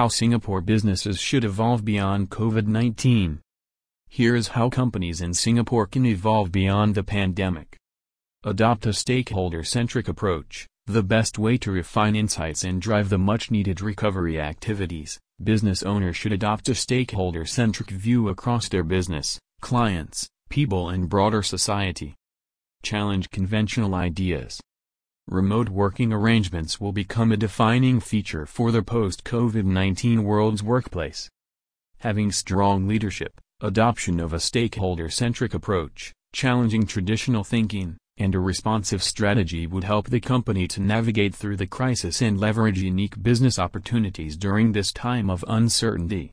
How Singapore businesses should evolve beyond COVID-19. Here is how companies in Singapore can evolve beyond the pandemic. Adopt a stakeholder-centric approach, the best way to refine insights and drive the much-needed recovery activities. Business owners should adopt a stakeholder-centric view across their business, clients, people and broader society. Challenge conventional ideas. Remote working arrangements will become a defining feature for the post-COVID-19 world's workplace. Having strong leadership, adoption of a stakeholder-centric approach, challenging traditional thinking, and a responsive strategy would help the company to navigate through the crisis and leverage unique business opportunities during this time of uncertainty.